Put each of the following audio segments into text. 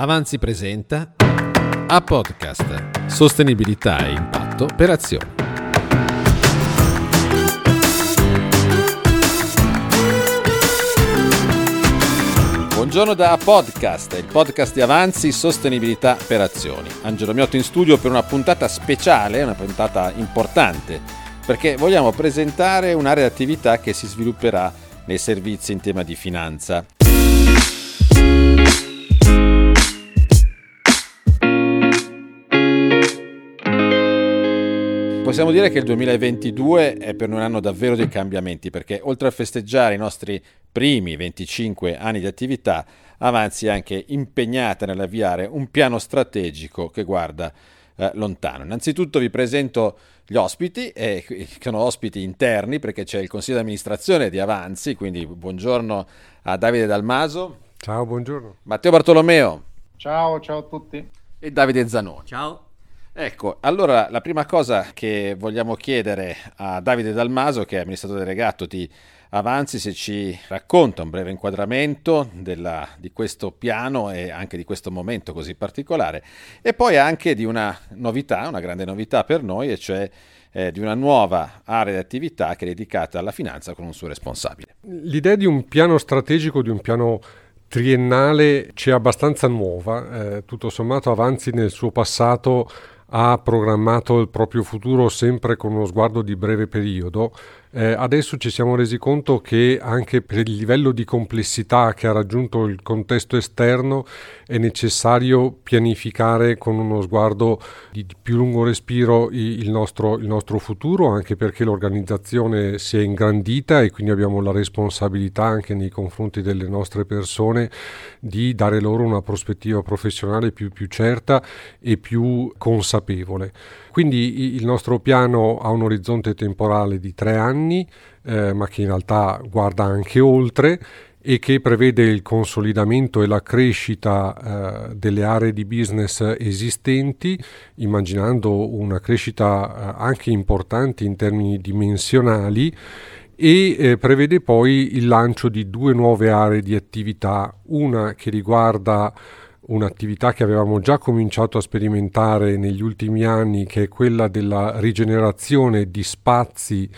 Avanzi presenta a podcast Sostenibilità e impatto per azioni. Buongiorno da Podcast, il podcast di Avanzi Sostenibilità per Azioni. Angelo Miotto in studio per una puntata speciale, una puntata importante, perché vogliamo presentare un'area di attività che si svilupperà nei servizi in tema di finanza. Possiamo dire che il 2022 è per noi un anno davvero di cambiamenti perché oltre a festeggiare i nostri primi 25 anni di attività, Avanzi è anche impegnata nell'avviare un piano strategico che guarda eh, lontano. Innanzitutto vi presento gli ospiti, eh, sono ospiti interni perché c'è il consiglio di amministrazione di Avanzi, quindi buongiorno a Davide Dalmaso. Ciao, buongiorno. Matteo Bartolomeo. Ciao, ciao a tutti. E Davide Zanoni. Ciao. Ecco, allora la prima cosa che vogliamo chiedere a Davide Dalmaso, che è amministratore delegato di Avanzi, se ci racconta un breve inquadramento della, di questo piano e anche di questo momento così particolare, e poi anche di una novità, una grande novità per noi, e cioè eh, di una nuova area di attività che è dedicata alla finanza con un suo responsabile. L'idea di un piano strategico, di un piano triennale ci è abbastanza nuova, eh, tutto sommato Avanzi nel suo passato ha programmato il proprio futuro sempre con uno sguardo di breve periodo eh, adesso ci siamo resi conto che anche per il livello di complessità che ha raggiunto il contesto esterno è necessario pianificare con uno sguardo di, di più lungo respiro il nostro, il nostro, futuro, anche perché l'organizzazione si è ingrandita e quindi abbiamo la responsabilità anche nei confronti delle nostre persone di dare loro una prospettiva professionale più, più certa e più consapevole. Quindi il nostro piano ha un orizzonte temporale di tre anni, eh, ma che in realtà guarda anche oltre e che prevede il consolidamento e la crescita eh, delle aree di business esistenti, immaginando una crescita eh, anche importante in termini dimensionali e eh, prevede poi il lancio di due nuove aree di attività, una che riguarda un'attività che avevamo già cominciato a sperimentare negli ultimi anni, che è quella della rigenerazione di spazi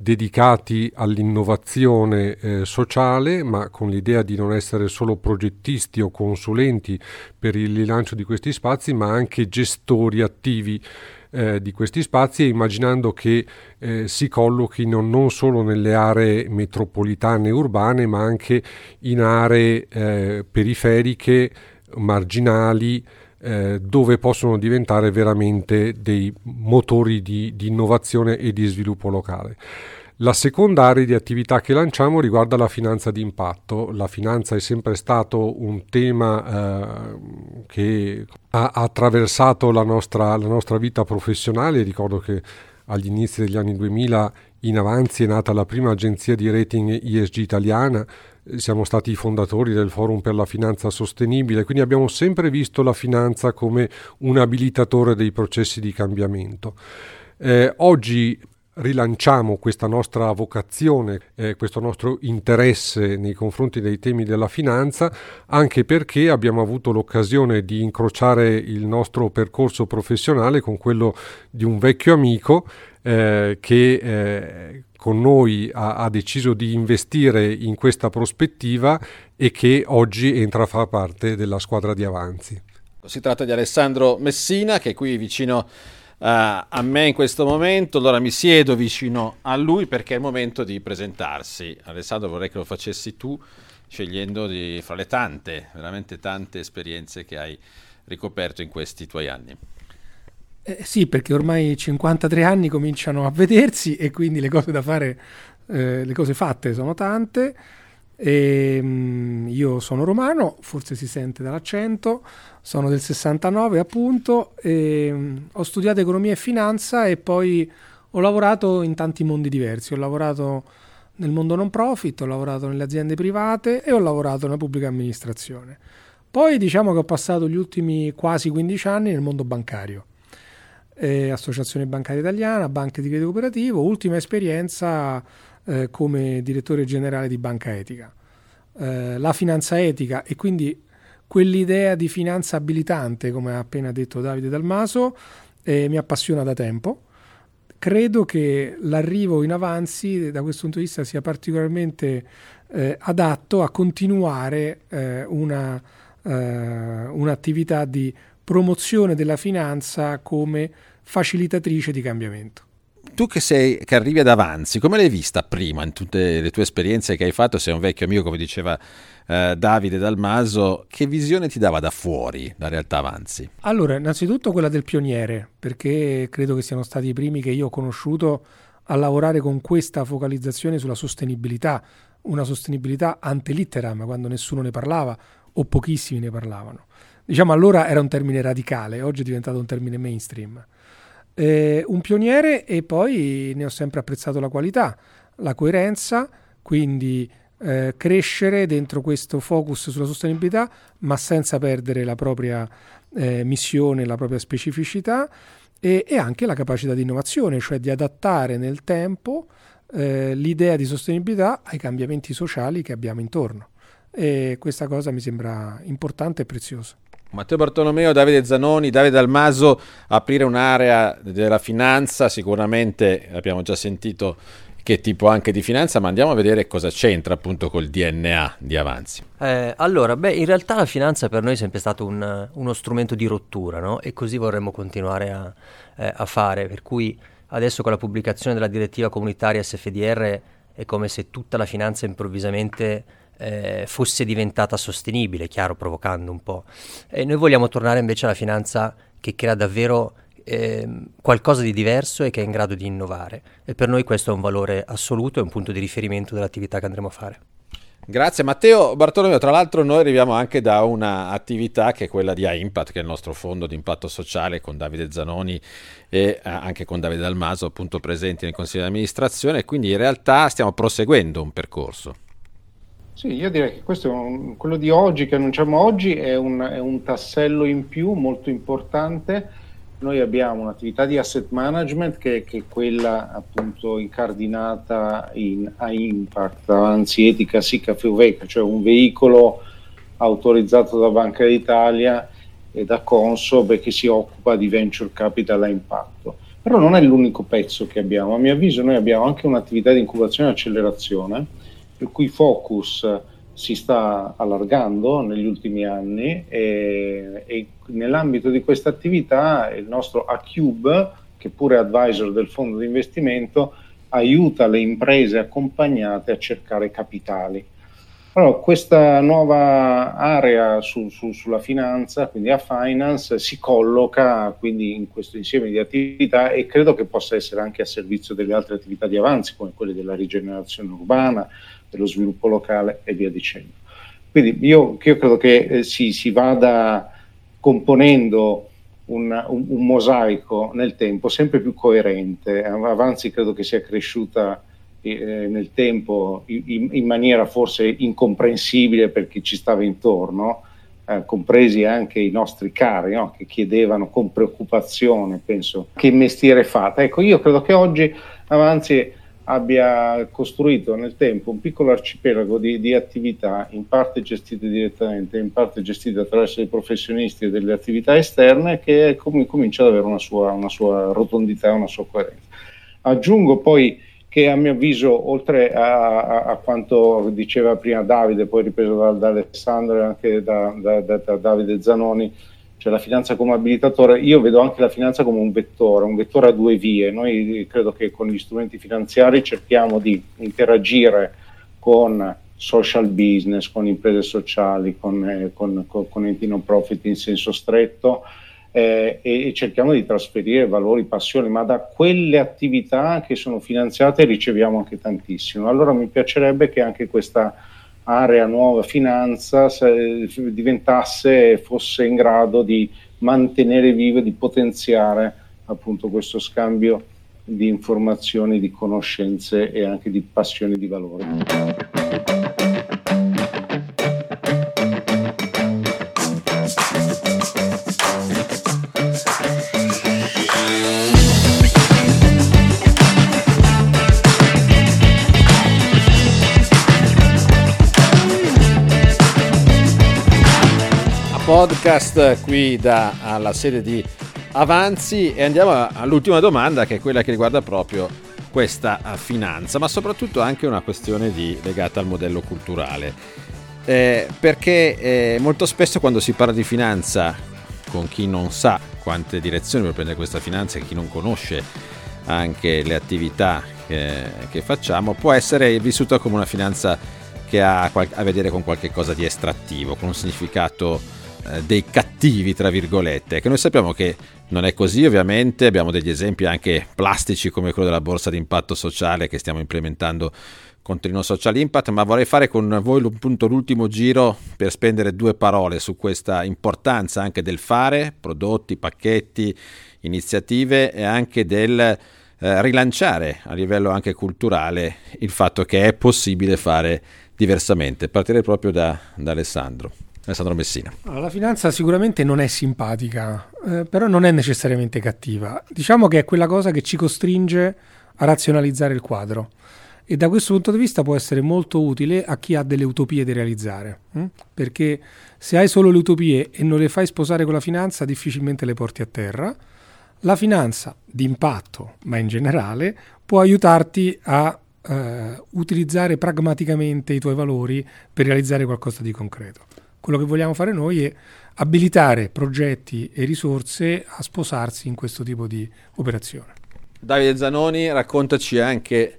dedicati all'innovazione eh, sociale, ma con l'idea di non essere solo progettisti o consulenti per il rilancio di questi spazi, ma anche gestori attivi eh, di questi spazi immaginando che eh, si collochino non solo nelle aree metropolitane e urbane, ma anche in aree eh, periferiche marginali eh, dove possono diventare veramente dei motori di, di, innovazione e di sviluppo locale. La seconda area di attività che lanciamo riguarda la finanza di impatto. La finanza è sempre stato un tema eh, che ha attraversato la nostra, la nostra vita professionale. Ricordo che agli inizi degli anni 2000 in avanzi è nata la prima agenzia di rating ISG italiana, siamo stati i fondatori del Forum per la Finanza Sostenibile, quindi abbiamo sempre visto la finanza come un abilitatore dei processi di cambiamento. Eh, oggi rilanciamo questa nostra vocazione, eh, questo nostro interesse nei confronti dei temi della finanza, anche perché abbiamo avuto l'occasione di incrociare il nostro percorso professionale con quello di un vecchio amico eh, che eh, con noi ha, ha, deciso di investire in questa prospettiva e che oggi entra a far parte della squadra di Avanzi. Si tratta di Alessandro Messina che è qui vicino Uh, a me in questo momento, allora mi siedo vicino a lui perché è il momento di presentarsi. Alessandro, vorrei che lo facessi tu, scegliendo di, fra le tante, veramente tante esperienze che hai ricoperto in questi tuoi anni. Eh, sì, perché ormai 53 anni cominciano a vedersi e quindi le cose da fare, eh, le cose fatte sono tante. E, um, io sono romano, forse si sente dall'accento, sono del 69 appunto, e, um, ho studiato economia e finanza e poi ho lavorato in tanti mondi diversi, ho lavorato nel mondo non profit, ho lavorato nelle aziende private e ho lavorato nella pubblica amministrazione. Poi diciamo che ho passato gli ultimi quasi 15 anni nel mondo bancario, eh, Associazione Bancaria Italiana, Banche di Credito Cooperativo, ultima esperienza eh, come direttore generale di Banca Etica. Eh, la finanza etica e quindi quell'idea di finanza abilitante, come ha appena detto Davide Dalmaso, eh, mi appassiona da tempo. Credo che l'arrivo in avanzi da questo punto di vista sia particolarmente eh, adatto a continuare eh, una, un'attività di promozione della finanza come facilitatrice di cambiamento tu che, sei, che arrivi ad Avanzi, come l'hai vista prima in tutte le tue esperienze che hai fatto? Sei un vecchio amico, come diceva eh, Davide Dalmaso. Che visione ti dava da fuori la realtà Avanzi? Allora, innanzitutto quella del pioniere, perché credo che siano stati i primi che io ho conosciuto a lavorare con questa focalizzazione sulla sostenibilità, una sostenibilità ante litteram, quando nessuno ne parlava o pochissimi ne parlavano. Diciamo allora era un termine radicale, oggi è diventato un termine mainstream eh, un pioniere e poi ne ho sempre apprezzato la qualità, la coerenza, quindi eh, crescere dentro questo focus sulla sostenibilità, ma senza perdere la propria eh, missione, la propria specificità e, e, anche la capacità di innovazione, cioè di adattare nel tempo eh, l'idea di sostenibilità ai cambiamenti sociali che abbiamo intorno. E questa cosa mi sembra importante e preziosa. Matteo Bartolomeo, Davide Zanoni, Davide Dalmaso, aprire un'area della finanza, sicuramente abbiamo già sentito che tipo anche di finanza, ma andiamo a vedere cosa c'entra appunto col DNA di Avanzi. Eh, allora, beh, in realtà la finanza per noi è sempre stato un, uno strumento di rottura, no? E così vorremmo continuare a, eh, a fare, per cui adesso con la pubblicazione della direttiva comunitaria SFDR è come se tutta la finanza improvvisamente eh, fosse diventata sostenibile, chiaro, provocando un po'. E noi vogliamo tornare invece alla finanza che crea davvero eh, qualcosa di diverso e che è in grado di innovare. E per noi questo è un valore assoluto e un punto di riferimento dell'attività che andremo a fare. Grazie Matteo Bartolomeo, tra l'altro noi arriviamo anche da un'attività che è quella di AIMPAT, che è il nostro fondo di impatto sociale con Davide Zanoni e eh, anche con Davide Dalmaso appunto presenti nel Consiglio di amministrazione, quindi in realtà stiamo proseguendo un percorso. Sì, io direi che questo un, quello di oggi, che annunciamo oggi, è un, è un, tassello in più molto importante. Noi abbiamo un'attività di asset management che, che è quella appunto incardinata in a impact, avanzi etica SICA FUVEC, cioè un veicolo autorizzato da Banca d'Italia e da Consob che si occupa di venture capital a impatto. Però non è l'unico pezzo che abbiamo, a mio avviso noi abbiamo anche un'attività di incubazione e accelerazione il cui focus si sta allargando negli ultimi anni e, e nell'ambito di questa attività il nostro ACube, che pure è advisor del fondo di investimento, aiuta le imprese accompagnate a cercare capitali. Allora, questa nuova area su, su, sulla finanza, quindi a finance, si colloca quindi in questo insieme di attività e credo che possa essere anche a servizio delle altre attività di avanzi, come quelle della rigenerazione urbana, dello sviluppo locale e via dicendo. Quindi io, io credo che eh, si, si, vada componendo un, un, un, mosaico nel tempo sempre più coerente. Avanzi credo che sia cresciuta eh, nel tempo in, in, maniera forse incomprensibile per chi ci stava intorno, eh, compresi anche i nostri cari no? che chiedevano con preoccupazione, penso, che mestiere fate. Ecco, io credo che oggi Avanzi abbia costruito nel tempo un piccolo arcipelago di, di, attività, in parte gestite direttamente, in parte gestite attraverso dei professionisti e delle attività esterne, che com- comincia ad avere una sua, una sua rotondità, una sua coerenza. Aggiungo poi che a mio avviso, oltre a, a, a quanto diceva prima Davide, poi ripreso da, da Alessandro e anche da, da, da Davide Zanoni, cioè la finanza come abilitatore, io vedo anche la finanza come un vettore, un vettore a due vie. Noi credo che con gli strumenti finanziari cerchiamo di interagire con social business, con imprese sociali, con, eh, con, con, con enti non profit in senso stretto eh, e, cerchiamo di trasferire valori, passioni, ma da quelle attività che sono finanziate riceviamo anche tantissimo. Allora mi piacerebbe che anche questa area nuova finanza diventasse e fosse in grado di mantenere vivo e di potenziare appunto questo scambio di informazioni, di conoscenze e anche di passioni di valore. Podcast qui da, alla sede di Avanzi e andiamo all'ultima domanda che è quella che riguarda proprio questa eh, finanza, ma soprattutto anche una questione di, legata al modello culturale. Eh, perché eh, molto spesso quando si parla di finanza con chi non sa quante direzioni può prendere questa finanza e chi non conosce anche le attività che, che facciamo, può essere vissuta come una finanza che ha a vedere con qualche cosa di estrattivo, con un significato dei cattivi, tra virgolette, che noi sappiamo che non è così, ovviamente abbiamo degli esempi anche plastici come quello della borsa di impatto sociale che stiamo implementando con Trino Social Impact, ma vorrei fare con voi l'ultimo giro per spendere due parole su questa importanza anche del fare, prodotti, pacchetti, iniziative e anche del eh, rilanciare a livello anche culturale il fatto che è possibile fare diversamente. Partirei proprio da, da Alessandro. Alessandro Messina. la finanza sicuramente non è simpatica, eh, però non è necessariamente cattiva. Diciamo che è quella cosa che ci costringe a razionalizzare il quadro e da questo punto di vista può essere molto utile a chi ha delle utopie da realizzare, hm? perché se hai solo le utopie e non le fai sposare con la finanza difficilmente le porti a terra. La finanza d'impatto, ma in generale, può aiutarti a eh, utilizzare pragmaticamente i tuoi valori per realizzare qualcosa di concreto. Quello che vogliamo fare noi è abilitare progetti e risorse a sposarsi in questo tipo di operazione. Davide Zanoni, raccontaci anche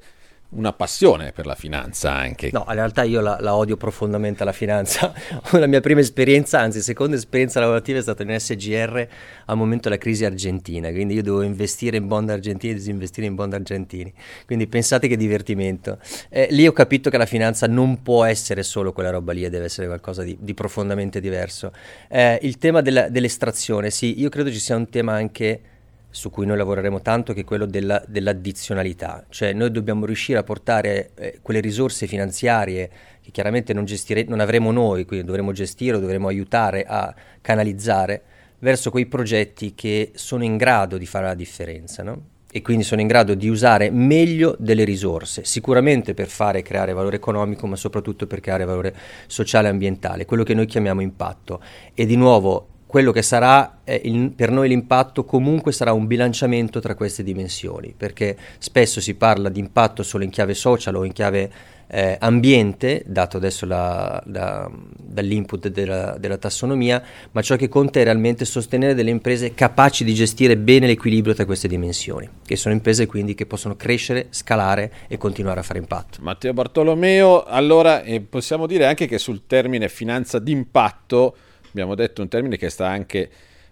una passione per la finanza anche. No, in realtà io la, la odio profondamente la finanza. la mia prima esperienza, anzi seconda esperienza lavorativa è stata in SGR al momento della crisi argentina, quindi io dovevo investire in bond argentini e disinvestire in bond argentini. Quindi pensate che divertimento. Eh, lì ho capito che la finanza non può essere solo quella roba lì, deve essere qualcosa di, di profondamente diverso. Eh, il tema della, dell'estrazione, sì, io credo ci sia un tema anche su cui noi lavoreremo tanto, che è quello della, dell'addizionalità, cioè noi dobbiamo riuscire a portare eh, quelle risorse finanziarie che chiaramente non, gestire, non avremo noi, quindi dovremo gestire o dovremo aiutare a canalizzare verso quei progetti che sono in grado di fare la differenza, no? e quindi sono in grado di usare meglio delle risorse, sicuramente per fare creare valore economico, ma soprattutto per creare valore sociale e ambientale, quello che noi chiamiamo impatto. E di nuovo quello che sarà eh, il, per noi l'impatto comunque sarà un bilanciamento tra queste dimensioni, perché spesso si parla di impatto solo in chiave social o in chiave eh, ambiente, dato adesso la, la, dall'input della, della, tassonomia, ma ciò che conta è realmente sostenere delle imprese capaci di gestire bene l'equilibrio tra queste dimensioni, che sono imprese quindi che possono crescere, scalare e continuare a fare impatto. Matteo Bartolomeo, allora eh, possiamo dire anche che sul termine finanza d'impatto abbiamo detto un termine che sta anche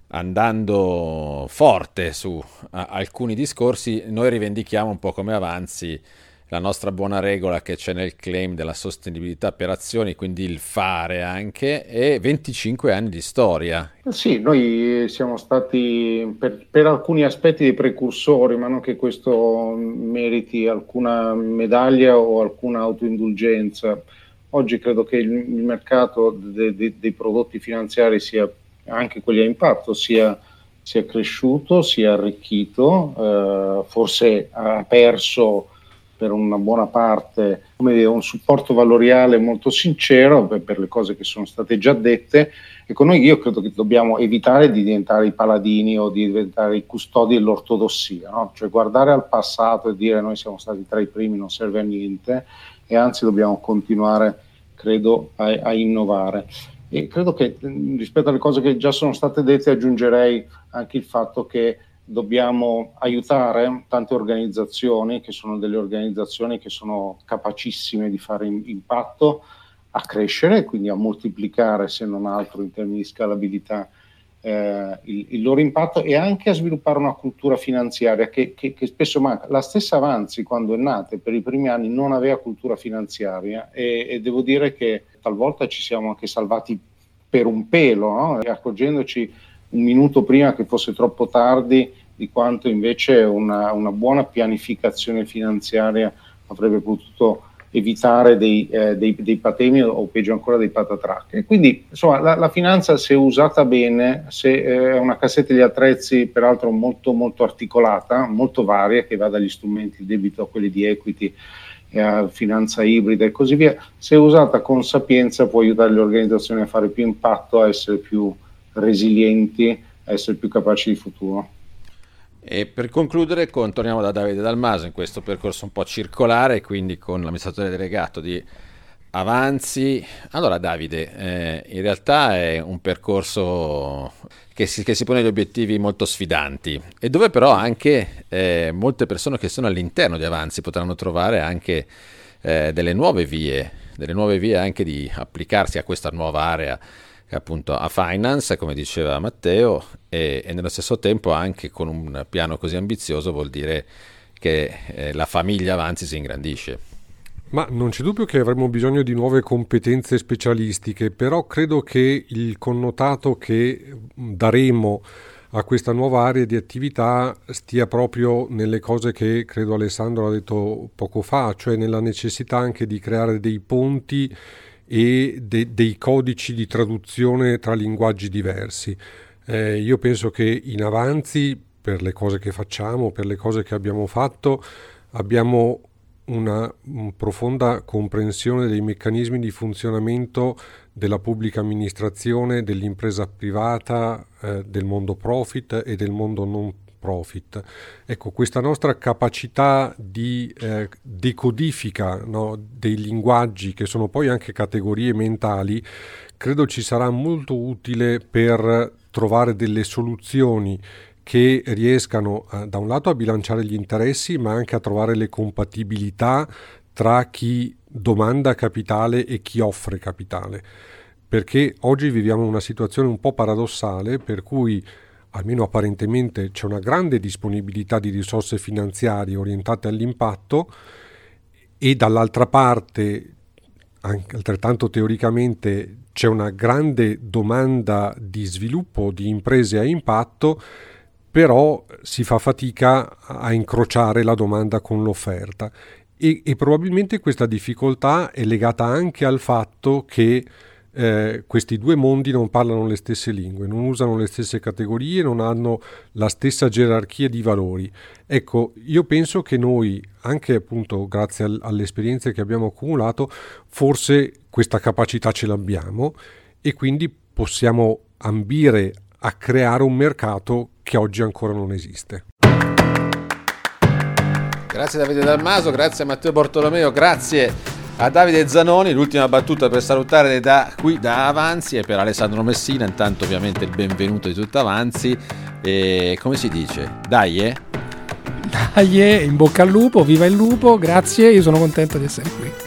andando forte su alcuni discorsi, noi rivendichiamo un po' come avanzi la nostra buona regola che c'è nel claim della sostenibilità per azioni, quindi il fare anche, e 25 anni di storia. Sì, noi siamo stati per, per alcuni aspetti dei precursori, ma non che questo meriti alcuna medaglia o alcuna autoindulgenza. Oggi credo che il, il mercato de, de, dei prodotti finanziari sia anche quelli a impatto sia, sia cresciuto, sia arricchito, eh, forse ha perso per una buona parte dire, un supporto valoriale molto sincero per, per, le cose che sono state già dette. Ecco, noi io credo che dobbiamo evitare di diventare i paladini o di diventare i custodi dell'ortodossia, no? cioè guardare al passato e dire noi siamo stati tra i primi, non serve a niente e anzi dobbiamo continuare, credo, a, a innovare. E credo che rispetto alle cose che già sono state dette aggiungerei anche il fatto che dobbiamo aiutare tante organizzazioni che sono delle organizzazioni che sono capacissime di fare impatto a crescere, quindi a moltiplicare se non altro in termini di scalabilità eh, il, il, loro impatto e anche a sviluppare una cultura finanziaria che, che, che, spesso manca. La stessa Avanzi, quando è nata per i primi anni, non aveva cultura finanziaria e, e devo dire che talvolta ci siamo anche salvati per un pelo, no? accorgendoci un minuto prima che fosse troppo tardi di quanto invece una, una buona pianificazione finanziaria avrebbe potuto evitare dei, eh, dei, dei, patemi o peggio ancora dei patatracche. Quindi insomma la, la finanza se usata bene, se eh, è una cassetta di attrezzi peraltro molto molto articolata, molto varia, che va dagli strumenti di debito a quelli di equity e a finanza ibrida e così via, se usata con sapienza può aiutare le organizzazioni a fare più impatto, a essere più resilienti a essere più capaci di futuro. E per concludere, con, torniamo da Davide Dalmaso in questo percorso un po' circolare, quindi con l'amministratore delegato di Avanzi. Allora, Davide, eh, in realtà è un percorso che si, che si, pone degli obiettivi molto sfidanti e dove però anche eh, molte persone che sono all'interno di Avanzi potranno trovare anche eh, delle nuove vie, delle nuove vie anche di applicarsi a questa nuova area appunto a finance, come diceva Matteo, e, e, nello stesso tempo anche con un piano così ambizioso vuol dire che eh, la famiglia Avanzi si ingrandisce. Ma non c'è dubbio che avremo bisogno di nuove competenze specialistiche, però credo che il connotato che daremo a questa nuova area di attività stia proprio nelle cose che credo Alessandro ha detto poco fa, cioè nella necessità anche di creare dei ponti e de- dei codici di traduzione tra linguaggi diversi. Eh, io penso che in avanzi, per le cose che facciamo, per le cose che abbiamo fatto, abbiamo una profonda comprensione dei meccanismi di funzionamento della pubblica amministrazione, dell'impresa privata, eh, del mondo profit e del mondo non profit. Ecco, questa nostra capacità di eh, decodifica no, dei linguaggi, che sono poi anche categorie mentali, credo ci sarà molto utile per trovare delle soluzioni che riescano eh, da un lato a bilanciare gli interessi, ma anche a trovare le compatibilità tra chi domanda capitale e chi offre capitale. Perché oggi viviamo una situazione un po' paradossale per cui almeno apparentemente c'è una grande disponibilità di risorse finanziarie orientate all'impatto e dall'altra parte, altrettanto teoricamente, c'è una grande domanda di sviluppo di imprese a impatto, però si fa fatica a incrociare la domanda con l'offerta. E, e probabilmente questa difficoltà è legata anche al fatto che eh, questi due mondi non parlano le stesse lingue, non usano le stesse categorie, non hanno la stessa gerarchia di valori. Ecco, io penso che noi, anche appunto grazie al, alle esperienze che abbiamo accumulato, forse questa capacità ce l'abbiamo e quindi possiamo ambire a creare un mercato che oggi ancora non esiste. Grazie Davide Dalmaso, grazie Matteo Bortolomeo, grazie a Davide Zanoni, l'ultima battuta per salutare da qui da Avanzi e per Alessandro Messina, intanto ovviamente il benvenuto di tutto Avanzi e come si dice? Dai eh? Dai, in bocca al lupo, viva il lupo, grazie, io sono contento di essere qui.